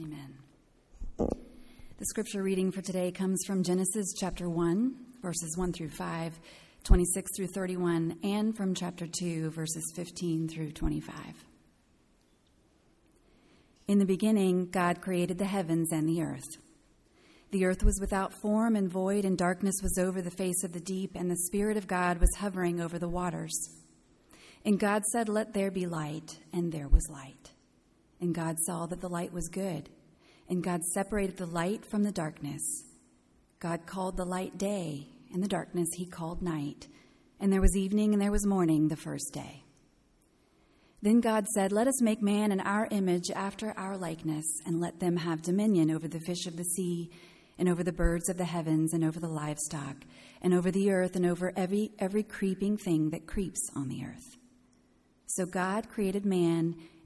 Amen. The scripture reading for today comes from Genesis chapter 1, verses 1 through 5, 26 through 31, and from chapter 2, verses 15 through 25. In the beginning, God created the heavens and the earth. The earth was without form and void, and darkness was over the face of the deep, and the Spirit of God was hovering over the waters. And God said, Let there be light, and there was light. And God saw that the light was good. And God separated the light from the darkness. God called the light day, and the darkness he called night. And there was evening and there was morning the first day. Then God said, Let us make man in our image after our likeness, and let them have dominion over the fish of the sea, and over the birds of the heavens, and over the livestock, and over the earth, and over every, every creeping thing that creeps on the earth. So God created man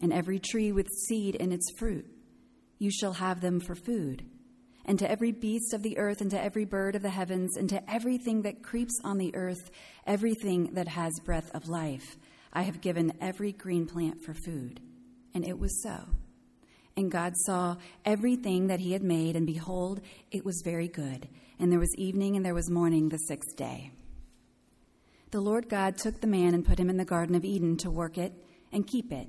and every tree with seed in its fruit you shall have them for food. And to every beast of the earth, and to every bird of the heavens, and to everything that creeps on the earth, everything that has breath of life, I have given every green plant for food. And it was so. And God saw everything that he had made, and behold, it was very good. And there was evening and there was morning the sixth day. The Lord God took the man and put him in the Garden of Eden to work it and keep it.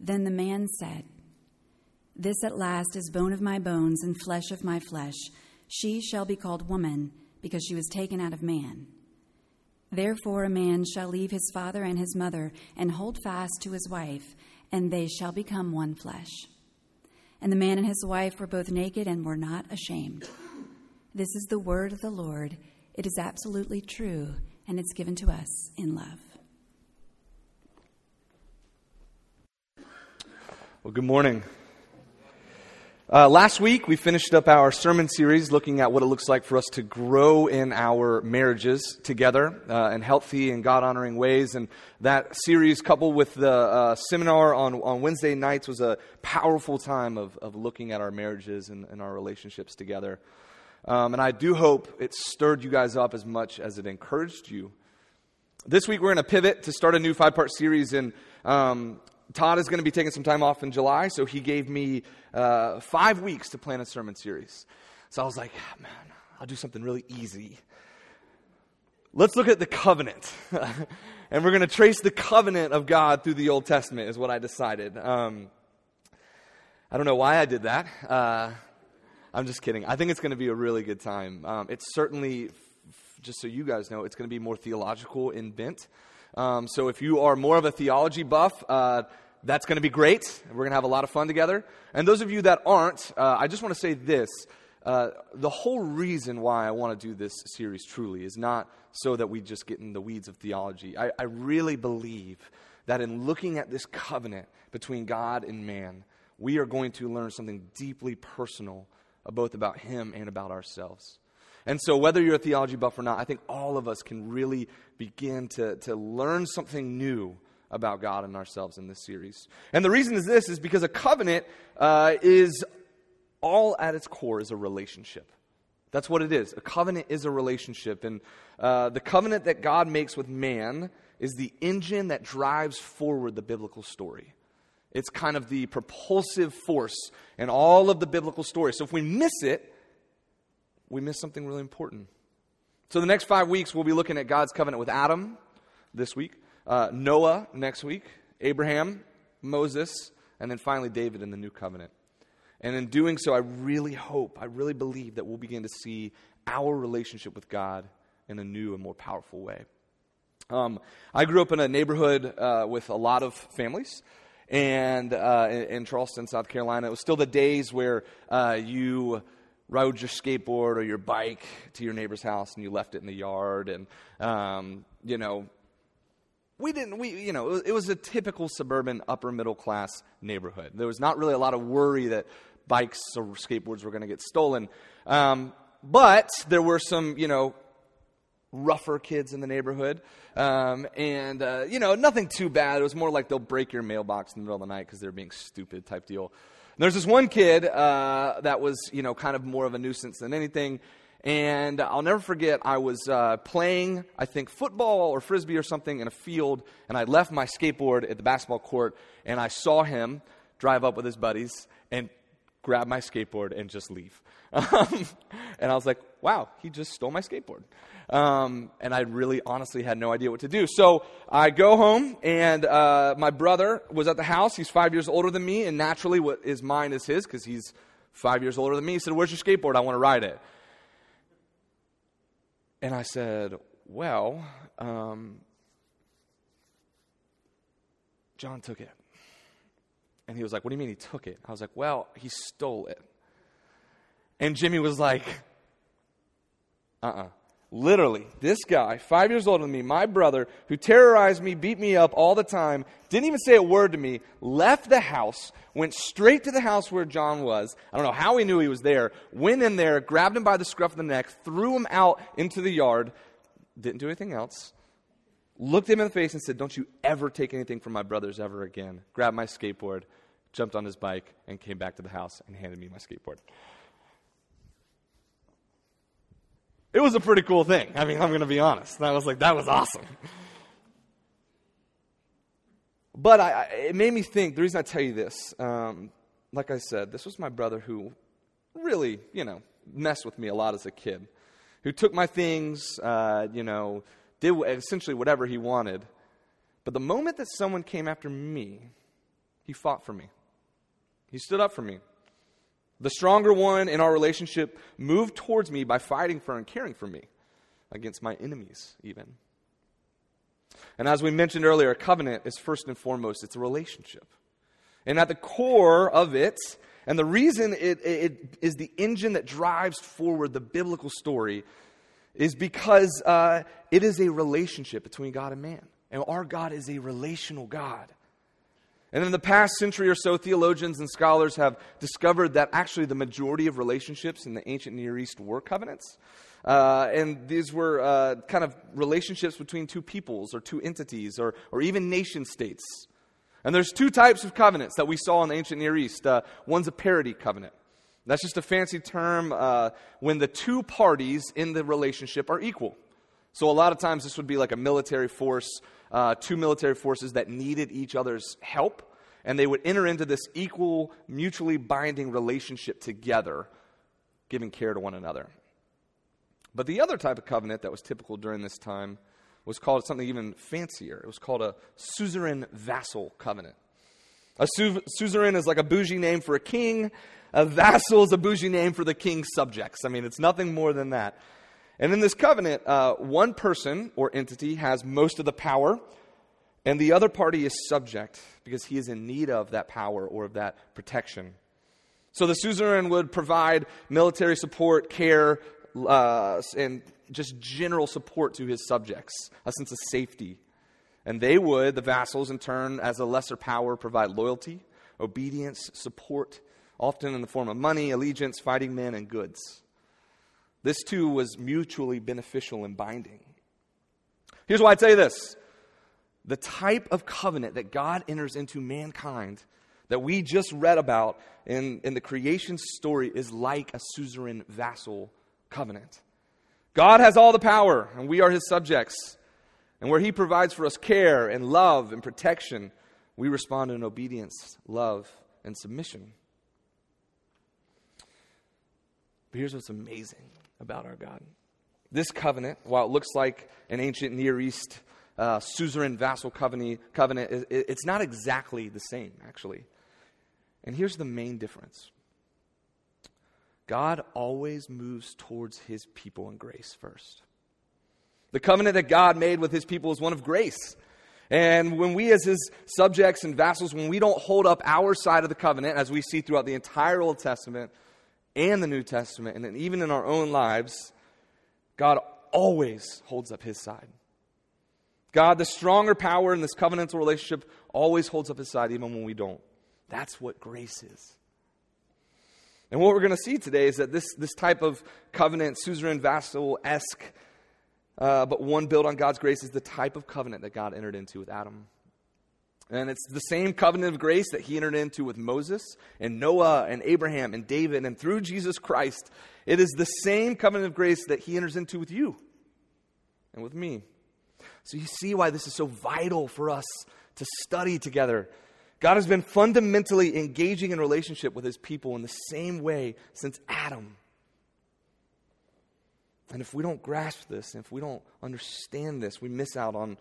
Then the man said, This at last is bone of my bones and flesh of my flesh. She shall be called woman, because she was taken out of man. Therefore, a man shall leave his father and his mother and hold fast to his wife, and they shall become one flesh. And the man and his wife were both naked and were not ashamed. This is the word of the Lord. It is absolutely true, and it's given to us in love. Well, good morning. Uh, last week, we finished up our sermon series looking at what it looks like for us to grow in our marriages together uh, in healthy and God honoring ways. And that series, coupled with the uh, seminar on, on Wednesday nights, was a powerful time of, of looking at our marriages and, and our relationships together. Um, and I do hope it stirred you guys up as much as it encouraged you. This week, we're going to pivot to start a new five part series in um, Todd is going to be taking some time off in July, so he gave me uh, five weeks to plan a sermon series. So I was like, ah, man, I'll do something really easy. Let's look at the covenant. and we're going to trace the covenant of God through the Old Testament, is what I decided. Um, I don't know why I did that. Uh, I'm just kidding. I think it's going to be a really good time. Um, it's certainly, just so you guys know, it's going to be more theological in bent. Um, so if you are more of a theology buff, uh, that's going to be great. We're going to have a lot of fun together. And those of you that aren't, uh, I just want to say this. Uh, the whole reason why I want to do this series truly is not so that we just get in the weeds of theology. I, I really believe that in looking at this covenant between God and man, we are going to learn something deeply personal, both about Him and about ourselves. And so, whether you're a theology buff or not, I think all of us can really begin to, to learn something new about God and ourselves in this series. And the reason is this is because a covenant uh, is all at its core is a relationship. That's what it is. A covenant is a relationship. And uh, the covenant that God makes with man is the engine that drives forward the biblical story. It's kind of the propulsive force in all of the biblical story. So if we miss it, we miss something really important. So the next five weeks, we'll be looking at God's covenant with Adam this week, uh, Noah next week, Abraham, Moses, and then finally David in the new covenant. And in doing so, I really hope, I really believe that we'll begin to see our relationship with God in a new and more powerful way. Um, I grew up in a neighborhood uh, with a lot of families. And uh, in, Charleston, South Carolina, it was still the days where uh, you rode your skateboard or your bike to your neighbor's house and you left it in the yard. And, um, you know, we didn't, we, you know, it was, a typical suburban upper middle class neighborhood. There was not really a lot of worry that bikes or skateboards were going to get stolen. Um, but there were some, you know, rougher kids in the neighborhood. Um, and, uh, you know, nothing too bad. It was more like they'll break your mailbox in the middle of the night because they're being stupid type deal. There's this one kid uh, that was, you know, kind of more of a nuisance than anything. And I'll never forget, I was uh, playing, I think, football or frisbee or something in a field, and I left my skateboard at the basketball court, and I saw him drive up with his buddies and grab my skateboard and just leave. Um, and I was like, wow, he just stole my skateboard. Um, and I really honestly had no idea what to do. So I go home, and uh, my brother was at the house. He's five years older than me, and naturally, what is mine is his because he's five years older than me. He said, Where's your skateboard? I want to ride it. And I said, Well, um, John took it. And he was like, What do you mean he took it? I was like, Well, he stole it. And Jimmy was like, Uh uh-uh. uh Literally, this guy, five years older than me, my brother, who terrorized me, beat me up all the time, didn't even say a word to me, left the house, went straight to the house where John was. I don't know how he knew he was there, went in there, grabbed him by the scruff of the neck, threw him out into the yard, didn't do anything else, looked him in the face and said, Don't you ever take anything from my brothers ever again. Grabbed my skateboard, jumped on his bike, and came back to the house and handed me my skateboard. It was a pretty cool thing. I mean, I'm going to be honest. And I was like, that was awesome. But I, I, it made me think. The reason I tell you this, um, like I said, this was my brother who really, you know, messed with me a lot as a kid, who took my things, uh, you know, did essentially whatever he wanted. But the moment that someone came after me, he fought for me. He stood up for me. The stronger one in our relationship moved towards me by fighting for and caring for me against my enemies, even. And as we mentioned earlier, a covenant is first and foremost, it's a relationship. And at the core of it, and the reason it, it is the engine that drives forward the biblical story, is because uh, it is a relationship between God and man. And our God is a relational God. And in the past century or so, theologians and scholars have discovered that actually the majority of relationships in the ancient Near East were covenants. Uh, and these were uh, kind of relationships between two peoples or two entities or, or even nation states. And there's two types of covenants that we saw in the ancient Near East. Uh, one's a parity covenant. That's just a fancy term uh, when the two parties in the relationship are equal. So a lot of times this would be like a military force uh, two military forces that needed each other's help, and they would enter into this equal, mutually binding relationship together, giving care to one another. But the other type of covenant that was typical during this time was called something even fancier. It was called a suzerain vassal covenant. A su- suzerain is like a bougie name for a king. A vassal is a bougie name for the king's subjects. I mean, it's nothing more than that. And in this covenant, uh, one person or entity has most of the power, and the other party is subject because he is in need of that power or of that protection. So the suzerain would provide military support, care, uh, and just general support to his subjects, a sense of safety. And they would, the vassals in turn, as a lesser power, provide loyalty, obedience, support, often in the form of money, allegiance, fighting men, and goods. This too was mutually beneficial and binding. Here's why I tell you this the type of covenant that God enters into mankind that we just read about in, in the creation story is like a suzerain vassal covenant. God has all the power, and we are his subjects. And where he provides for us care and love and protection, we respond in obedience, love, and submission. But here's what's amazing about our God this covenant, while it looks like an ancient Near East uh, suzerain vassal covenant, covenant, it's not exactly the same, actually. And here's the main difference God always moves towards his people in grace first. The covenant that God made with his people is one of grace. And when we, as his subjects and vassals, when we don't hold up our side of the covenant, as we see throughout the entire Old Testament and the New Testament, and even in our own lives, God always holds up his side. God, the stronger power in this covenantal relationship, always holds up his side, even when we don't. That's what grace is. And what we're going to see today is that this, this type of covenant, suzerain vassal esque, uh, but one built on God's grace, is the type of covenant that God entered into with Adam. And it's the same covenant of grace that he entered into with Moses and Noah and Abraham and David. And through Jesus Christ, it is the same covenant of grace that he enters into with you and with me. So you see why this is so vital for us to study together God has been fundamentally engaging in relationship with his people in the same way since Adam. And if we don't grasp this, if we don't understand this, we miss out on,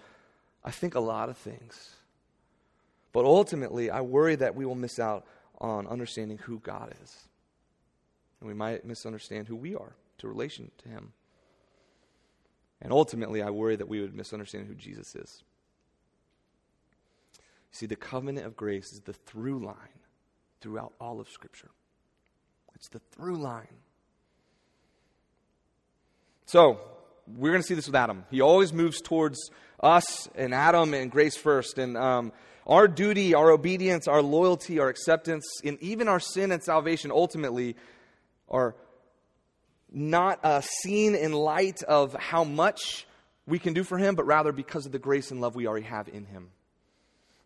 I think, a lot of things. But ultimately, I worry that we will miss out on understanding who God is. And we might misunderstand who we are to relation to him. And ultimately, I worry that we would misunderstand who Jesus is. You See, the covenant of grace is the through line throughout all of Scripture. It's the through line. So, we're going to see this with Adam. He always moves towards us and Adam and grace first. And um, our duty, our obedience, our loyalty, our acceptance, and even our sin and salvation ultimately are not uh, seen in light of how much we can do for Him, but rather because of the grace and love we already have in Him.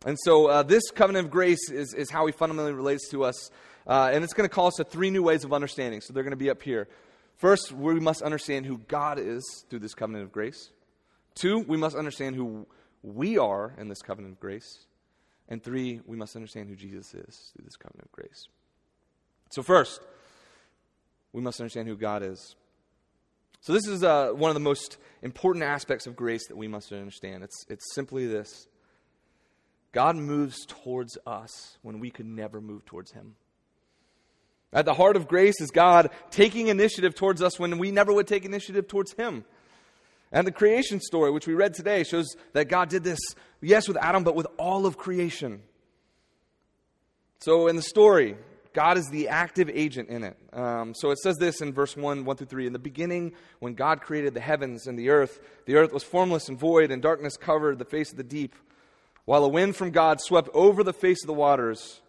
And so uh, this covenant of grace is, is how he fundamentally relates to us. Uh, and it's going to call us to three new ways of understanding. So they're going to be up here. First, we must understand who God is through this covenant of grace. Two, we must understand who we are in this covenant of grace. And three, we must understand who Jesus is through this covenant of grace. So, first, we must understand who God is. So, this is uh, one of the most important aspects of grace that we must understand. It's, it's simply this God moves towards us when we could never move towards Him. At the heart of grace is God taking initiative towards us when we never would take initiative towards Him. And the creation story, which we read today, shows that God did this, yes, with Adam, but with all of creation. So in the story, God is the active agent in it. Um, so it says this in verse 1, 1 through 3. In the beginning, when God created the heavens and the earth, the earth was formless and void, and darkness covered the face of the deep while a wind from God swept over the face of the waters.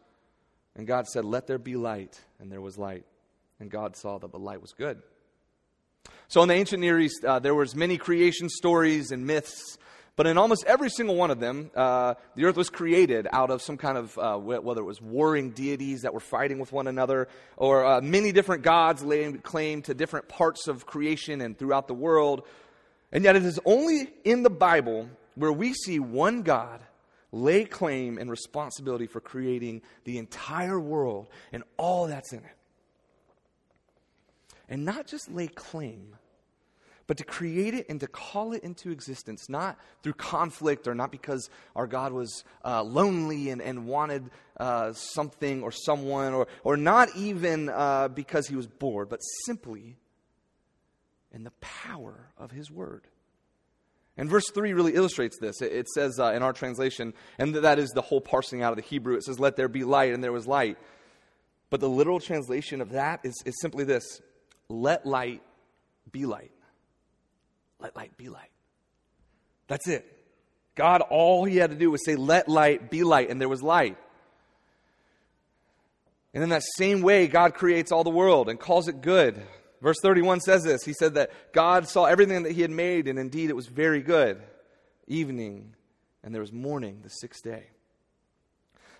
And God said, Let there be light. And there was light. And God saw that the light was good. So in the ancient Near East, uh, there was many creation stories and myths. But in almost every single one of them, uh, the earth was created out of some kind of, uh, whether it was warring deities that were fighting with one another, or uh, many different gods laying claim to different parts of creation and throughout the world. And yet it is only in the Bible where we see one God lay claim and responsibility for creating the entire world and all that's in it. And not just lay claim, but to create it and to call it into existence, not through conflict or not because our God was uh, lonely and, and wanted uh, something or someone, or, or not even uh, because he was bored, but simply in the power of his word. And verse 3 really illustrates this. It, says uh, in our translation, and that is the whole parsing out of the Hebrew, it says, Let there be light, and there was light. But the literal translation of that is, is simply this Let light be light. Let light be light. That's it. God, all he had to do was say, Let light be light, and there was light. And in that same way, God creates all the world and calls it good. Verse 31 says this He said that God saw everything that He had made, and indeed it was very good. Evening, and there was morning the sixth day.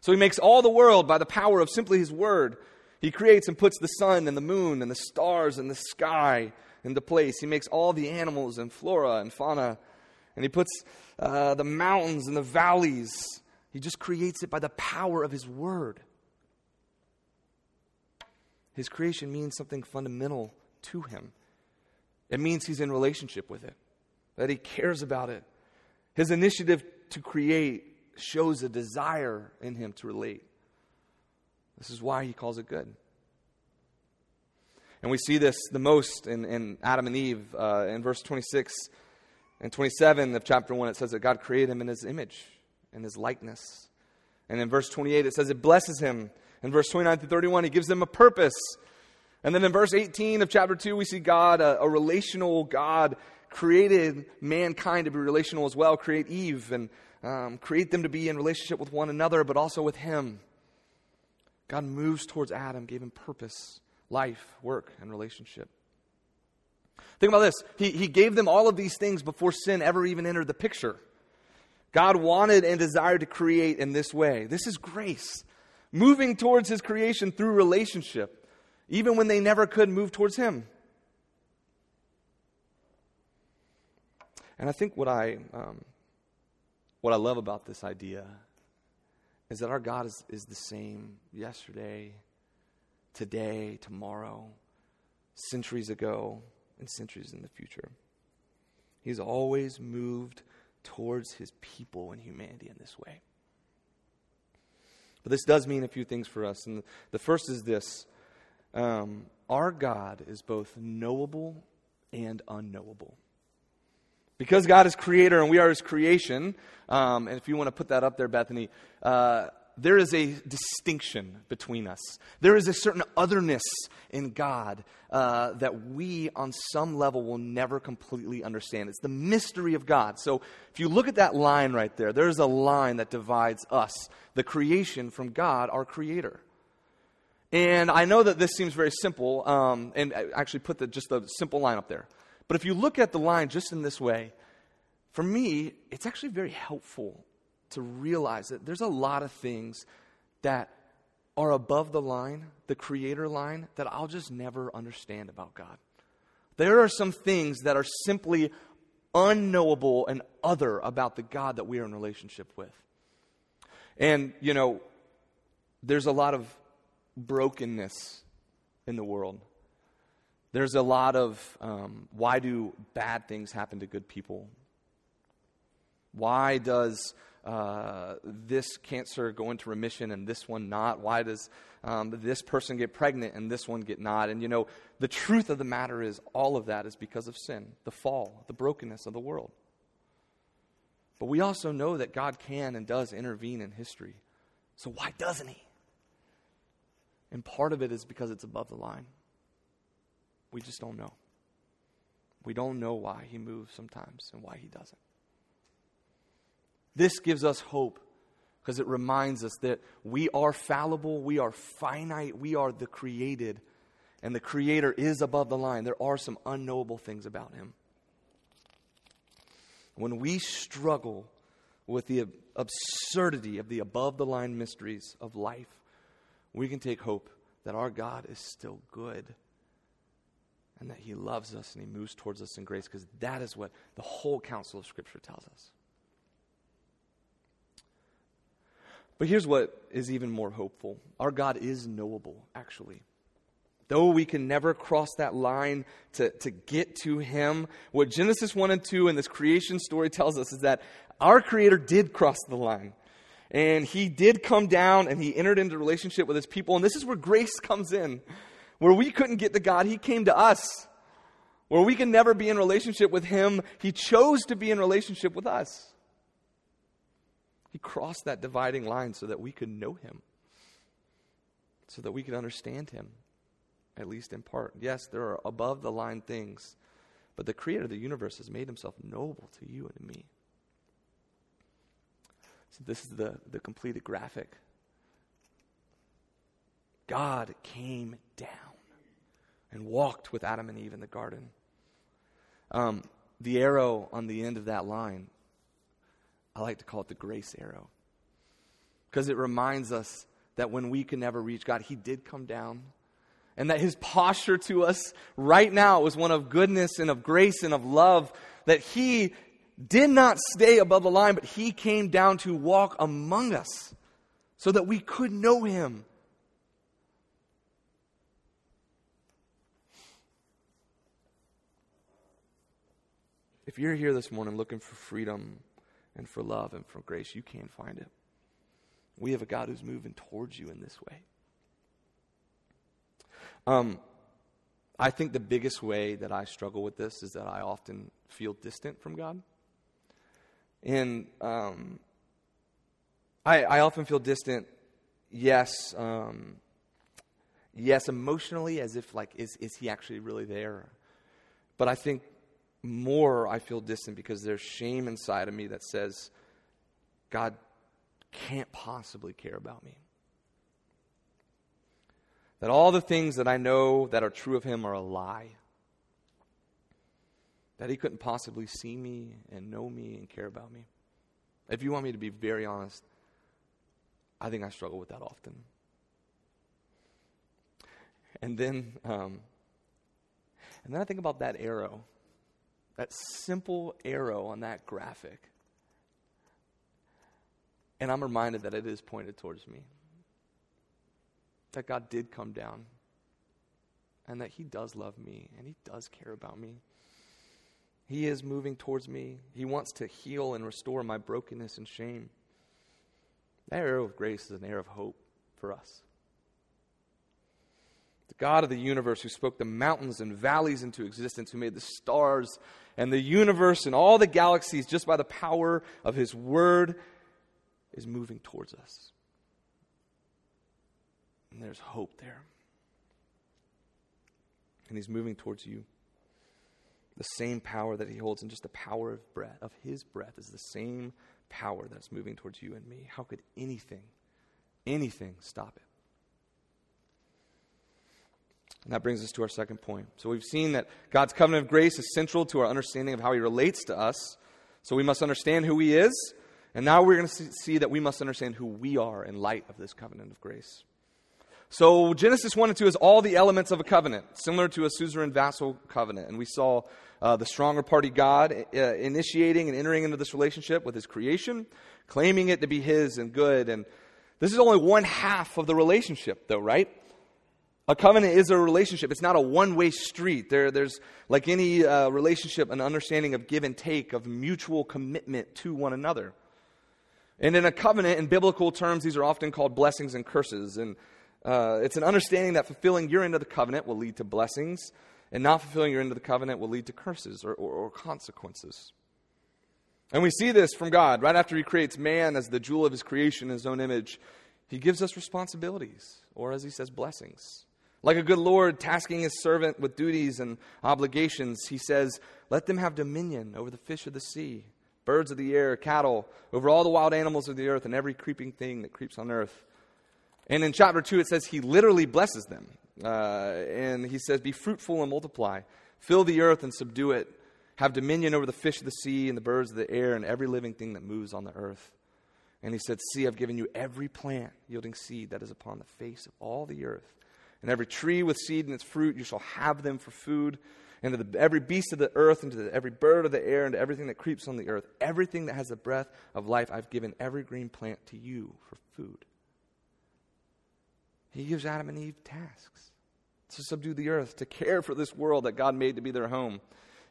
So he makes all the world by the power of simply his word. He creates and puts the sun and the moon and the stars and the sky into place. He makes all the animals and flora and fauna. And he puts uh, the mountains and the valleys. He just creates it by the power of his word. His creation means something fundamental to him. It means he's in relationship with it, that he cares about it. His initiative to create shows a desire in him to relate. This is why he calls it good. And we see this the most in, in Adam and Eve. Uh, in verse 26 and 27 of chapter 1, it says that God created him in his image, in his likeness. And in verse 28, it says it blesses him. In verse 29 through 31, he gives them a purpose. And then in verse 18 of chapter 2, we see God, a, a relational God, created mankind to be relational as well, create Eve and um, create them to be in relationship with one another, but also with Him. God moves towards Adam, gave him purpose, life, work, and relationship. Think about this. He, he gave them all of these things before sin ever even entered the picture. God wanted and desired to create in this way. This is grace, moving towards His creation through relationship, even when they never could move towards Him. And I think what I, um, what I love about this idea is that our God is, is the same yesterday, today, tomorrow, centuries ago, and centuries in the future. He's always moved towards his people and humanity in this way. But this does mean a few things for us. And the first is this um, our God is both knowable and unknowable. Because God is creator and we are his creation, um, and if you want to put that up there, Bethany, uh, there is a distinction between us. There is a certain otherness in God uh, that we, on some level, will never completely understand. It's the mystery of God. So, if you look at that line right there, there's a line that divides us, the creation, from God, our Creator. And I know that this seems very simple, um, and I actually put the, just the simple line up there. But if you look at the line just in this way, for me, it's actually very helpful to realize that there's a lot of things that are above the line, the creator line, that I'll just never understand about God. There are some things that are simply unknowable and other about the God that we are in relationship with. And, you know, there's a lot of brokenness in the world. There's a lot of um, why do bad things happen to good people? Why does uh, this cancer go into remission and this one not? Why does um, this person get pregnant and this one get not? And you know, the truth of the matter is, all of that is because of sin, the fall, the brokenness of the world. But we also know that God can and does intervene in history. So why doesn't He? And part of it is because it's above the line. We just don't know. We don't know why he moves sometimes and why he doesn't. This gives us hope because it reminds us that we are fallible, we are finite, we are the created, and the Creator is above the line. There are some unknowable things about him. When we struggle with the absurdity of the above the line mysteries of life, we can take hope that our God is still good and that He loves us and He moves towards us in grace because that is what the whole counsel of Scripture tells us. But here's what is even more hopeful our God is knowable, actually. Though we can never cross that line to, to get to Him, what Genesis 1 and 2 and this creation story tells us is that our Creator did cross the line. And He did come down and He entered into relationship with His people. And this is where grace comes in. Where we couldn't get to God, He came to us. Where we can never be in relationship with Him, He chose to be in relationship with us. He crossed that dividing line so that we could know Him, so that we could understand Him, at least in part. Yes, there are above the line things, but the Creator of the universe has made Himself knowable to you and to me. So, this is the, the completed graphic. God came down and walked with Adam and Eve in the garden. Um, the arrow on the end of that line, I like to call it the grace arrow. because it reminds us that when we can never reach God, He did come down. And that His posture to us right now was one of goodness and of grace and of love. That He did not stay above the line, but He came down to walk among us so that we could know Him. If you're here this morning looking for freedom and for love and for grace, you can't find it. We have a God who's moving towards you in this way. Um, I think the biggest way that I struggle with this is that I often feel distant from God. And um, I, I, often feel distant, yes, um, yes, emotionally, as if, like, is, is he actually really there? But I think more I feel distant because there's shame inside of me that says, God can't possibly care about me. That all the things that I know that are true of him are a lie. That he couldn't possibly see me and know me and care about me. If you want me to be very honest, I think I struggle with that often. And then, um, and then I think about that arrow that simple arrow on that graphic. And I'm reminded that it is pointed towards me. That God did come down. And that He does love me. And He does care about me. He is moving towards me. He wants to heal and restore my brokenness and shame. That arrow of grace is an arrow of hope for us. The God of the universe who spoke the mountains and valleys into existence, who made the stars and the universe and all the galaxies just by the power of his word, is moving towards us. And there's hope there. And he's moving towards you. The same power that he holds in just the power of breath, of his breath, is the same power that's moving towards you and me. How could anything, anything stop it? And that brings us to our second point. So we've seen that God's covenant of grace is central to our understanding of how he relates to us. So we must understand who he is. And now we're going to see that we must understand who we are in light of this covenant of grace. So Genesis 1 and 2 is all the elements of a covenant, similar to a suzerain vassal covenant. And we saw uh, the stronger party God uh, initiating and entering into this relationship with his creation, claiming it to be his and good. And this is only one half of the relationship, though, right? A covenant is a relationship. It's not a one way street. There, there's, like any uh, relationship, an understanding of give and take, of mutual commitment to one another. And in a covenant, in biblical terms, these are often called blessings and curses. And uh, it's an understanding that fulfilling your end of the covenant will lead to blessings, and not fulfilling your end of the covenant will lead to curses or, or, or consequences. And we see this from God. Right after He creates man as the jewel of His creation, in His own image, He gives us responsibilities, or as He says, blessings. Like a good Lord tasking his servant with duties and obligations, he says, Let them have dominion over the fish of the sea, birds of the air, cattle, over all the wild animals of the earth, and every creeping thing that creeps on earth. And in chapter 2, it says he literally blesses them. Uh, and he says, Be fruitful and multiply, fill the earth and subdue it, have dominion over the fish of the sea and the birds of the air and every living thing that moves on the earth. And he said, See, I've given you every plant yielding seed that is upon the face of all the earth and every tree with seed in its fruit, you shall have them for food. And to the, every beast of the earth, and to the, every bird of the air, and to everything that creeps on the earth, everything that has the breath of life, I've given every green plant to you for food. He gives Adam and Eve tasks to subdue the earth, to care for this world that God made to be their home.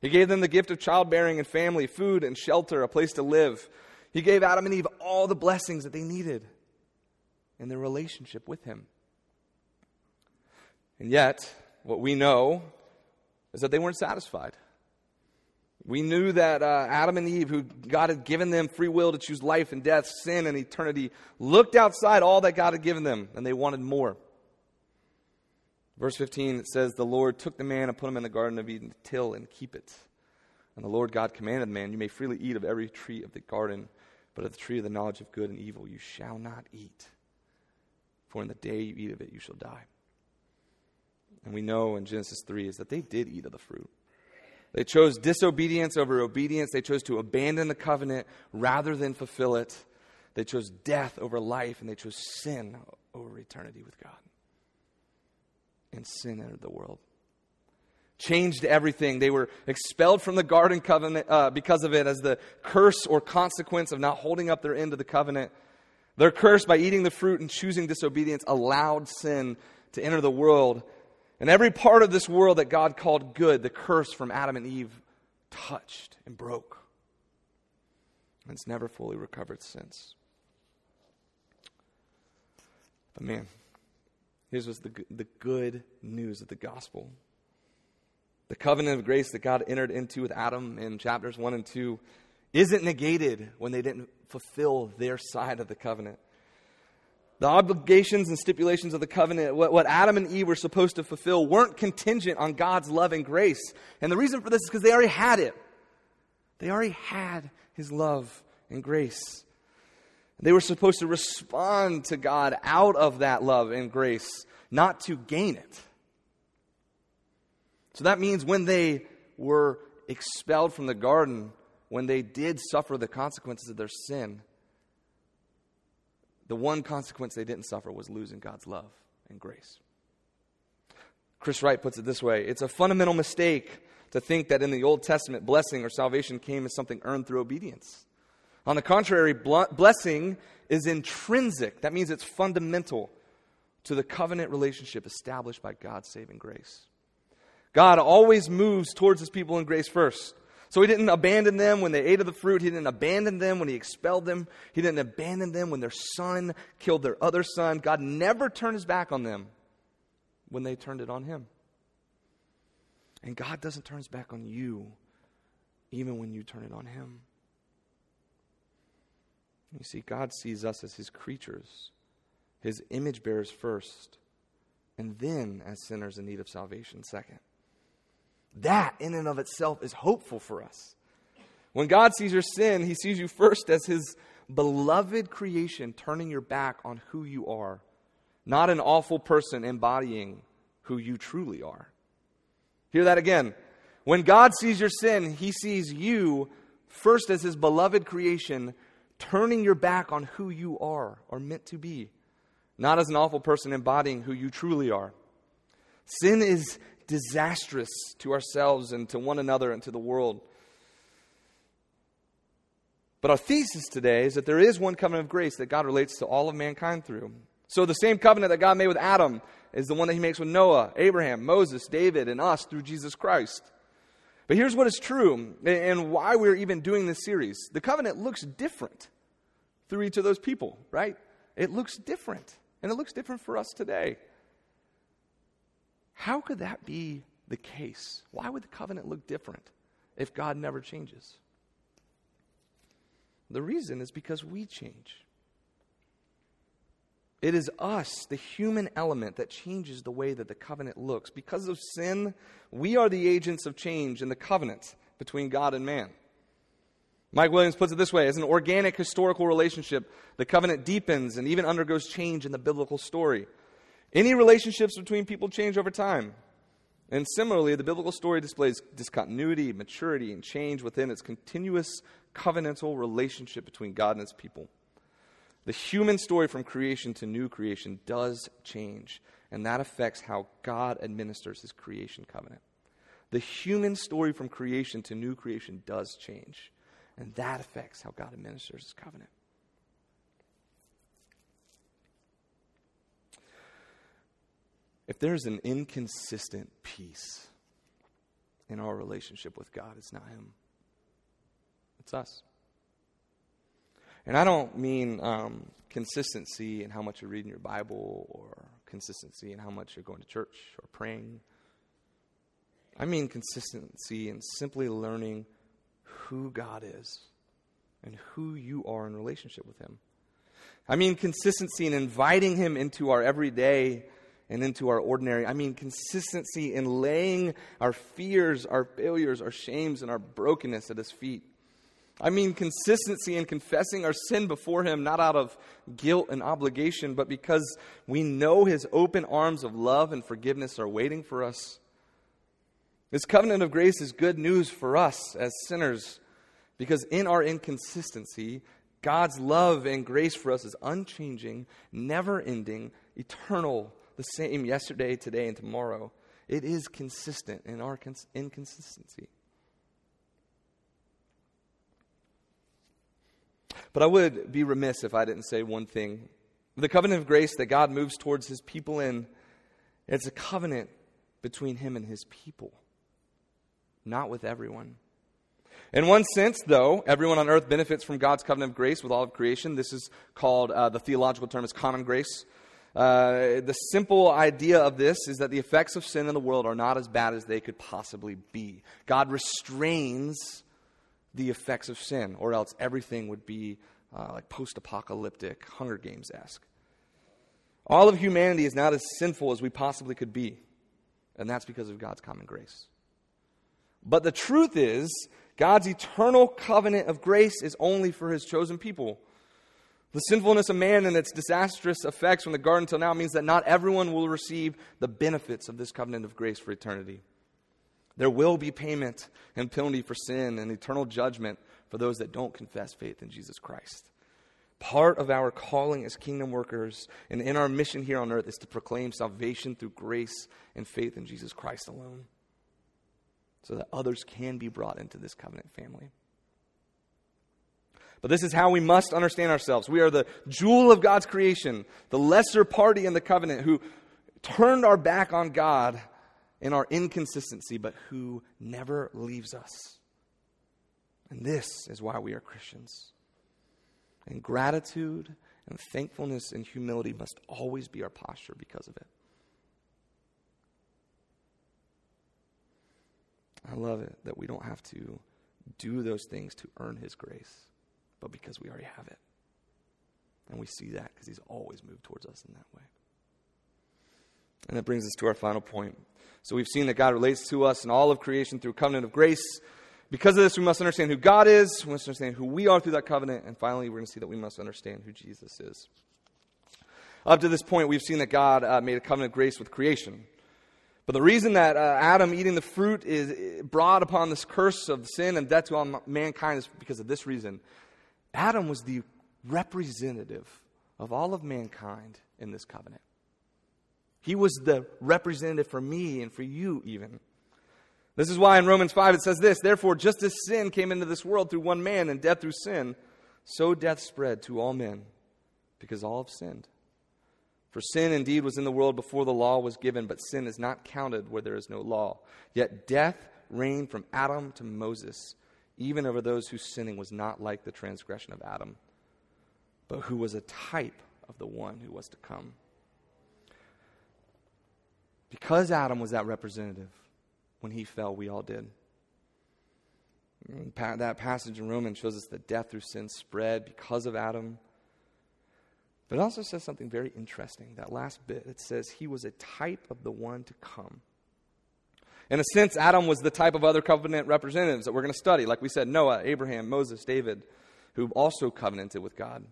He gave them the gift of childbearing and family, food and shelter, a place to live. He gave Adam and Eve all the blessings that they needed in their relationship with Him. And yet, what we know is that they weren't satisfied. We knew that uh, Adam and Eve, who God had given them free will to choose life and death, sin and eternity, looked outside all that God had given them and they wanted more. Verse 15, it says, The Lord took the man and put him in the Garden of Eden to till and keep it. And the Lord God commanded the man, You may freely eat of every tree of the garden, but of the tree of the knowledge of good and evil you shall not eat. For in the day you eat of it, you shall die. And we know in Genesis 3 is that they did eat of the fruit. They chose disobedience over obedience. They chose to abandon the covenant rather than fulfill it. They chose death over life, and they chose sin over eternity with God. And sin entered the world. Changed everything. They were expelled from the garden covenant uh, because of it as the curse or consequence of not holding up their end of the covenant. Their curse by eating the fruit and choosing disobedience allowed sin to enter the world. And every part of this world that God called good, the curse from Adam and Eve touched and broke. And it's never fully recovered since. But man, here's what's the, the good news of the gospel. The covenant of grace that God entered into with Adam in chapters 1 and 2 isn't negated when they didn't fulfill their side of the covenant. The obligations and stipulations of the covenant, what, what, Adam and Eve were supposed to fulfill, weren't contingent on God's love and grace. And the reason for this is because they already had it. They already had His love and grace. They were supposed to respond to God out of that love and grace, not to gain it. So that means when they were expelled from the garden, when they did suffer the consequences of their sin, the one consequence they didn't suffer was losing God's love and grace. Chris Wright puts it this way it's a fundamental mistake to think that in the Old Testament, blessing or salvation came as something earned through obedience. On the contrary, blessing is intrinsic. That means it's fundamental to the covenant relationship established by God's saving grace. God always moves towards his people in grace first. So he didn't abandon them when they ate of the fruit. He didn't abandon them when he expelled them. He didn't abandon them when their son killed their other son. God never turned his back on them when they turned it on him. And God doesn't turn his back on you even when you turn it on him. You see, God sees us as his creatures, his image bearers first, and then as sinners in need of salvation second. That, in and of itself, is hopeful for us. When God sees your sin, he sees you first as his beloved creation, turning your back on who you are, not an awful person embodying who you truly are. Hear that again. When God sees your sin, he sees you first as his beloved creation, turning your back on who you are or meant to be, not as an awful person embodying who you truly are. Sin is disastrous to ourselves and to one another and to the world. But our thesis today is that there is one covenant of grace that God relates to all of mankind through. So the same covenant that God made with Adam is the one that he makes with Noah, Abraham, Moses, David, and us through Jesus Christ. But here's what is true and why we're even doing this series. The covenant looks different through each of those people, right? It looks different. And it looks different for us today. How could that be the case? Why would the covenant look different if God never changes? The reason is because we change. It is us, the human element, that changes the way that the covenant looks. Because of sin, we are the agents of change in the covenant between God and man. Mike Williams puts it this way as an organic historical relationship, the covenant deepens and even undergoes change in the biblical story. Any relationships between people change over time. And similarly, the biblical story displays discontinuity, maturity, and change within its continuous covenantal relationship between God and his people. The human story from creation to new creation does change, and that affects how God administers his creation covenant. The human story from creation to new creation does change, and that affects how God administers his covenant. If there's an inconsistent piece in our relationship with God, it's not Him, it's us. And I don't mean um, consistency in how much you're reading your Bible or consistency in how much you're going to church or praying. I mean consistency in simply learning who God is and who you are in relationship with Him. I mean consistency in inviting Him into our everyday and into our ordinary. I mean consistency in laying our fears, our failures, our shames, and our brokenness at His feet. I mean consistency in confessing our sin before Him, not out of guilt and obligation, but because we know His open arms of love and forgiveness are waiting for us. This covenant of grace is good news for us as sinners because in our inconsistency, God's love and grace for us is unchanging, never ending, eternal, the same yesterday, today, and tomorrow. It is consistent in our cons- inconsistency. But I would be remiss if I didn't say one thing. The covenant of grace that God moves towards his people in, it's a covenant between him and his people, not with everyone. In one sense, though, everyone on earth benefits from God's covenant of grace with all of creation. This is called, uh, the theological term is common grace. Uh, the simple idea of this is that the effects of sin in the world are not as bad as they could possibly be. God restrains the effects of sin, or else everything would be uh, like post apocalyptic, Hunger Games esque. All of humanity is not as sinful as we possibly could be, and that's because of God's common grace. But the truth is, God's eternal covenant of grace is only for his chosen people. The sinfulness of man and its disastrous effects from the garden till now means that not everyone will receive the benefits of this covenant of grace for eternity. There will be payment and penalty for sin and eternal judgment for those that don't confess faith in Jesus Christ. Part of our calling as kingdom workers and in our mission here on earth is to proclaim salvation through grace and faith in Jesus Christ alone so that others can be brought into this covenant family. But this is how we must understand ourselves. We are the jewel of God's creation, the lesser party in the covenant who turned our back on God in our inconsistency, but who never leaves us. And this is why we are Christians. And gratitude and thankfulness and humility must always be our posture because of it. I love it that we don't have to do those things to earn His grace but because we already have it. And we see that because He's always moved towards us in that way. And that brings us to our final point. So we've seen that God relates to us in all of creation through covenant of grace. Because of this, we must understand who God is, we must understand who we are through that covenant, and finally, we're going to see that we must understand who Jesus is. Up to this point, we've seen that God uh, made a covenant of grace with creation. But the reason that uh, Adam eating the fruit is brought upon this curse of sin and death to all mankind is because of this reason. Adam was the representative of all of mankind in this covenant. He was the representative for me and for you, even. This is why in Romans 5 it says this Therefore, just as sin came into this world through one man and death through sin, so death spread to all men because all have sinned. For sin indeed was in the world before the law was given, but sin is not counted where there is no law. Yet death reigned from Adam to Moses even over those whose sinning was not like the transgression of Adam, but who was a type of the one who was to come. Because Adam was that representative, when he fell, we all did. That passage in Romans shows us that death through sin spread because of Adam. But it also says something very interesting. That last bit, it says he was a type of the one to come. In a sense, Adam was the type of other covenant representatives that we're going to study. Like we said, Noah, Abraham, Moses, David, who also covenanted with God.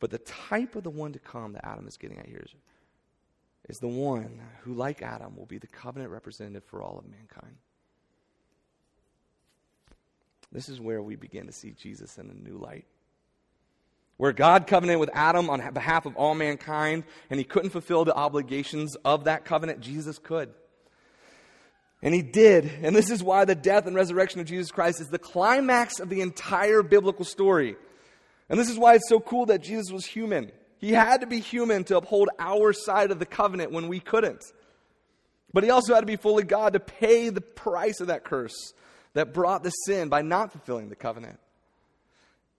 But the type of the one to come that Adam is getting at here is, is the one who, like Adam, will be the covenant representative for all of mankind. This is where we begin to see Jesus in a new light. Where God covenanted with Adam on behalf of all mankind, and he couldn't fulfill the obligations of that covenant, Jesus could. And he did. And this is why the death and resurrection of Jesus Christ is the climax of the entire biblical story. And this is why it's so cool that Jesus was human. He had to be human to uphold our side of the covenant when we couldn't. But he also had to be fully God to pay the price of that curse that brought the sin by not fulfilling the covenant.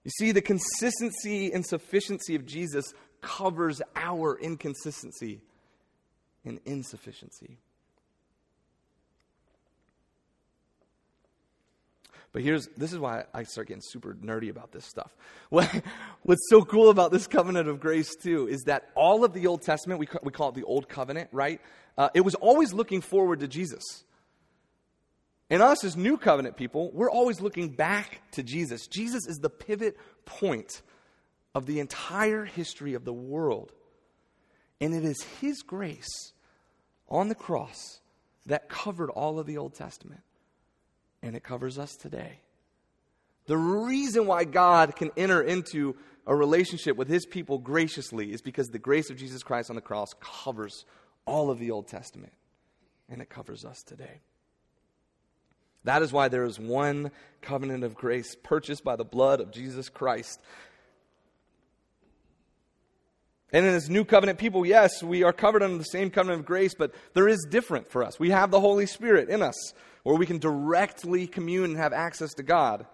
You see, the consistency and sufficiency of Jesus covers our inconsistency and insufficiency. But here's this is why I start getting super nerdy about this stuff. What, what's so cool about this covenant of grace too is that all of the Old Testament we we call it the Old Covenant, right? Uh, it was always looking forward to Jesus. And us as New Covenant people, we're always looking back to Jesus. Jesus is the pivot point of the entire history of the world. And it is His grace on the cross that covered all of the Old Testament and it covers us today. The reason why God can enter into a relationship with his people graciously is because the grace of Jesus Christ on the cross covers all of the Old Testament, and it covers us today. That is why there is one covenant of grace purchased by the blood of Jesus Christ. And in this new covenant people, yes, we are covered under the same covenant of grace, but there is different for us. We have the Holy Spirit in us, where we can directly commune and have access to God.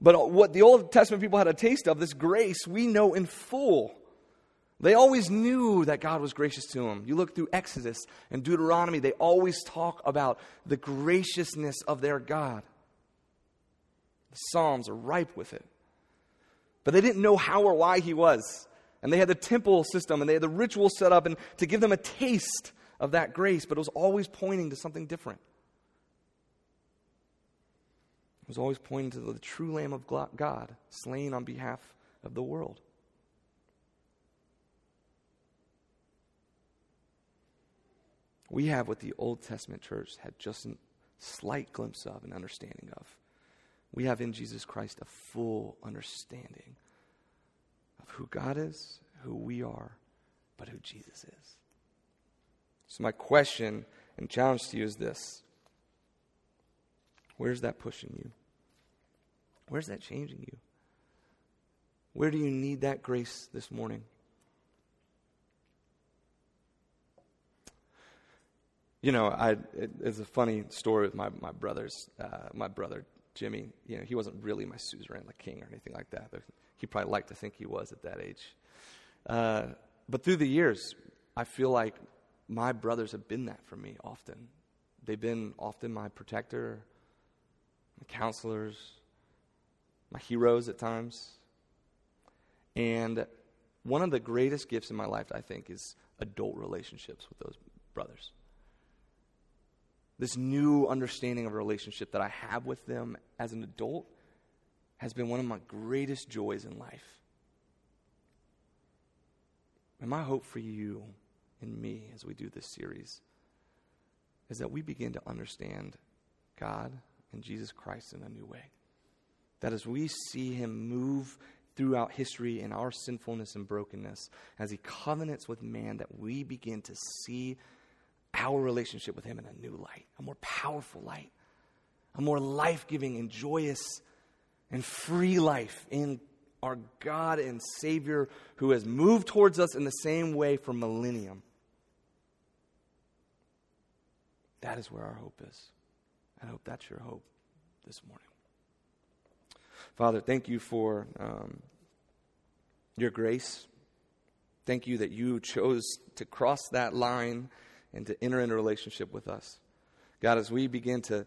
But what the Old Testament people had a taste of, this grace, we know in full. They always knew that God was gracious to them. You look through Exodus and Deuteronomy, they always talk about the graciousness of their God. The Psalms are ripe with it. But they didn't know how or why he was. And they had the temple system and they had the ritual set up and to give them a taste of that grace, but it was always pointing to something different. It was always pointing to the true Lamb of God, slain on behalf of the world. We have what the Old Testament church had just a slight glimpse of and understanding of. We have in Jesus Christ a full understanding of who God is, who we are, but who Jesus is. So, my question and challenge to you is this Where's that pushing you? Where's that changing you? Where do you need that grace this morning? You know, I, it, it's a funny story with my, my brothers. Uh, my brother, Jimmy, you know, he wasn't really my suzerain, like king or anything like that. He probably liked to think he was at that age. Uh, but through the years, I feel like my brothers have been that for me often. They've been often my protector, my counselors, my heroes at times. And one of the greatest gifts in my life, I think, is adult relationships with those brothers. This new understanding of a relationship that I have with them as an adult has been one of my greatest joys in life. And my hope for you and me as we do this series is that we begin to understand God and Jesus Christ in a new way. That as we see him move throughout history in our sinfulness and brokenness, as he covenants with man, that we begin to see our relationship with him in a new light, a more powerful light, a more life giving and joyous and free life in our God and Savior who has moved towards us in the same way for millennium. That is where our hope is. I hope that's your hope this morning. Father, thank you for um, your grace. Thank you that you chose to cross that line and to enter into a relationship with us. God, as we begin to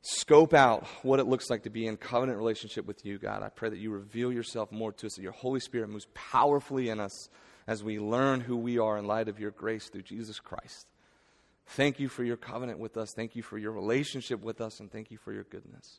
scope out what it looks like to be in covenant relationship with you, God, I pray that you reveal yourself more to us, that your Holy Spirit moves powerfully in us as we learn who we are in light of your grace through Jesus Christ. Thank you for your covenant with us. Thank you for your relationship with us. And thank you for your goodness.